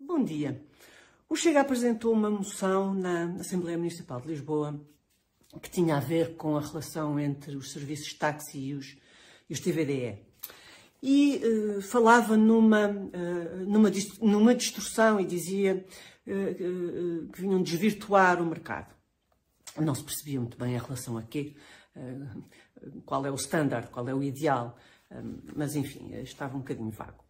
Bom dia. O Chega apresentou uma moção na Assembleia Municipal de Lisboa que tinha a ver com a relação entre os serviços de táxi e os, e os TVDE. E uh, falava numa, uh, numa, numa distorção e dizia uh, que vinham desvirtuar o mercado. Não se percebia muito bem a relação a quê, qual é o standard, qual é o ideal, mas enfim, estava um bocadinho vago.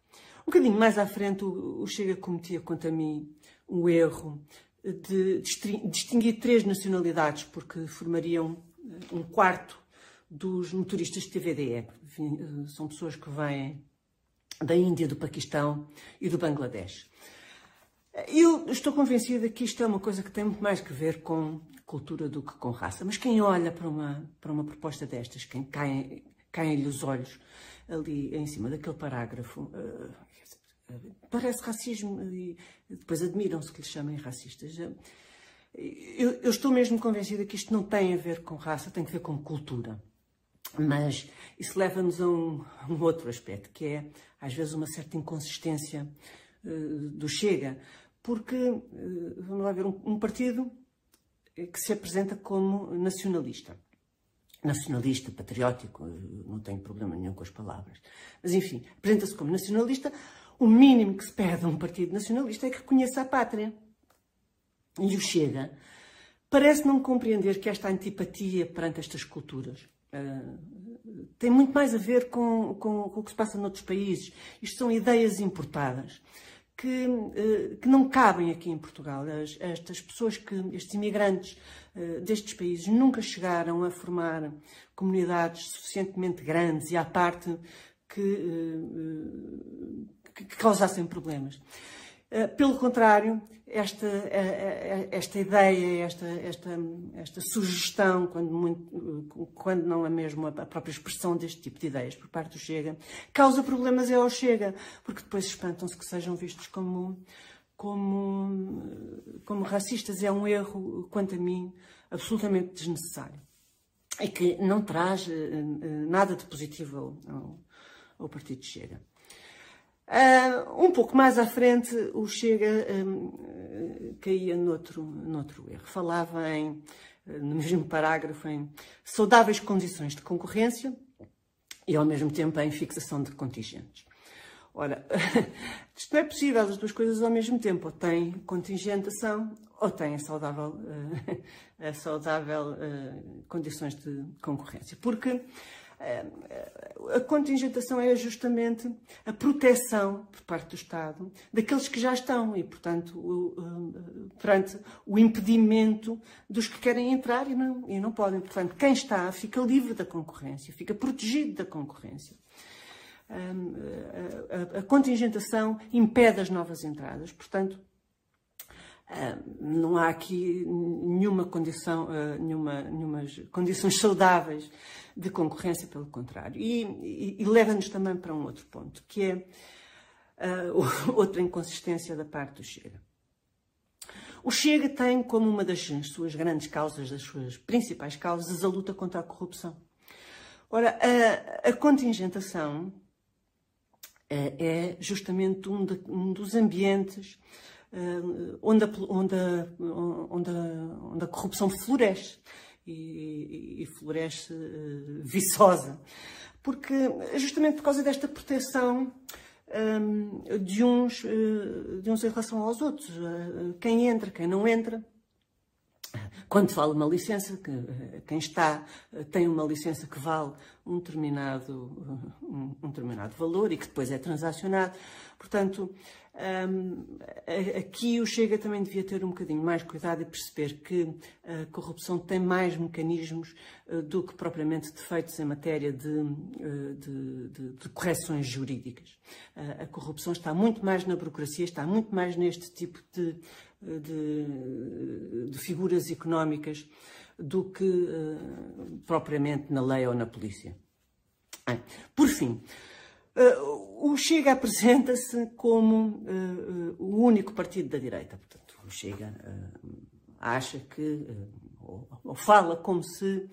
Um bocadinho mais à frente, o Chega cometia, quanto a mim, o erro de distinguir três nacionalidades, porque formariam um quarto dos motoristas de TVDE. Eh, são pessoas que vêm da Índia, do Paquistão e do Bangladesh. Eu estou convencida que isto é uma coisa que tem muito mais que ver com cultura do que com raça. Mas quem olha para uma, para uma proposta destas, quem caem, caem-lhe os olhos ali em cima daquele parágrafo, uh, parece racismo e depois admiram-se que lhes chamem racistas. Eu, eu, estou mesmo convencida que isto não tem a ver com raça, tem a ver com cultura. Mas isso leva-nos a um, um, outro aspecto, que é, às vezes, uma certa inconsistência uh, do Chega. Porque, uh, vamos lá ver, um, um partido que se apresenta como nacionalista nacionalista, patriótico, não tenho problema nenhum com as palavras. Mas, enfim, apresenta-se como nacionalista, o mínimo que se pede a um partido nacionalista é que reconheça a pátria. E o Chega parece não compreender que esta antipatia perante estas culturas uh, tem muito mais a ver com, com, com, o que se passa noutros países. Isto são ideias importadas que, uh, que não cabem aqui em Portugal. As, estas pessoas, que, estes imigrantes uh, destes países, nunca chegaram a formar comunidades suficientemente grandes e à parte que que, causassem problemas. Eh, pelo contrário, esta, eh, eh, esta ideia, esta, esta, esta sugestão, quando, muito, quando não é mesmo a própria expressão deste tipo de ideias por parte do Chega, causa problemas é ao Chega, porque depois espantam-se que sejam vistos como, como, como racistas. É um erro, quanto a mim, absolutamente desnecessário e que não traz nada de positivo ao, ao Partido Chega. Uh, um pouco mais à frente, o Chega um, caía noutro, noutro erro. Falava em, no mesmo parágrafo, em saudáveis condições de concorrência e, ao mesmo tempo, em fixação de contingentes. Ora, isto não é possível, as duas coisas ao mesmo tempo. Ou tem contingentação ou tem saudável, uh, saudável uh, condições de concorrência. Porque a contingentação é justamente a proteção por parte do Estado daqueles que já estão e, portanto, o, perante o impedimento dos que querem entrar e não, e não podem. Portanto, quem está fica livre da concorrência, fica protegido da concorrência. A, a, a contingentação impede as novas entradas, portanto, não há aqui nenhuma condição, uh, nenhuma, nenhumas condições saudáveis de concorrência, pelo contrário. E, e, e leva-nos também para um outro ponto, que é uh, outra inconsistência da parte do Chega. O Chega tem como uma das suas grandes causas, das suas principais causas, a luta contra a corrupção. Ora, a, a contingentação é, é justamente um, de, um dos ambientes onde, a, onde, a, onde, a, onde a corrupção floresce e, e floresce uh, viçosa. Porque justamente por causa desta proteção de, uns, uh, de uns em relação aos outros, quem entra, quem não entra, quando fala uma licença, que, quem está tem uma licença que vale um determinado, um, um determinado valor e que depois é transacionado. Portanto, um, aqui o Chega também devia ter um bocadinho mais cuidado e perceber que a corrupção tem mais mecanismos uh, do que propriamente defeitos em matéria de, uh, de, de, de correções jurídicas. A corrupção está muito mais na burocracia, está muito mais neste tipo de, de figuras económicas do que propriamente na lei ou na polícia. Por fim, Uh, o Chega apresenta-se como uh, o único partido da direita. Portanto, o Chega uh, acha que, ou, ou, fala como se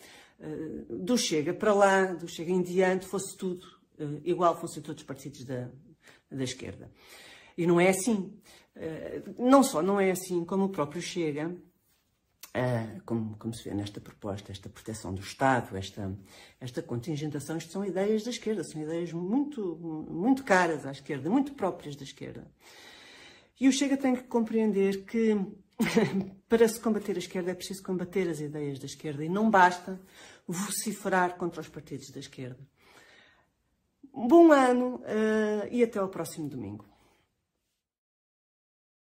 do Chega para lá, do Chega em diante, fosse tudo igual, fossem todos os partidos da, da esquerda. E não é assim. não só não é assim como o próprio Chega, Uh, como, como, se vê nesta proposta, esta proteção do Estado, esta, esta contingentação, isto são ideias da esquerda, são ideias muito, muito caras à esquerda, muito próprias da esquerda. E o Chega tem que compreender que para se combater a esquerda é preciso combater as ideias da esquerda e não basta vociferar contra os partidos da esquerda. Bom ano uh, e até ao próximo domingo.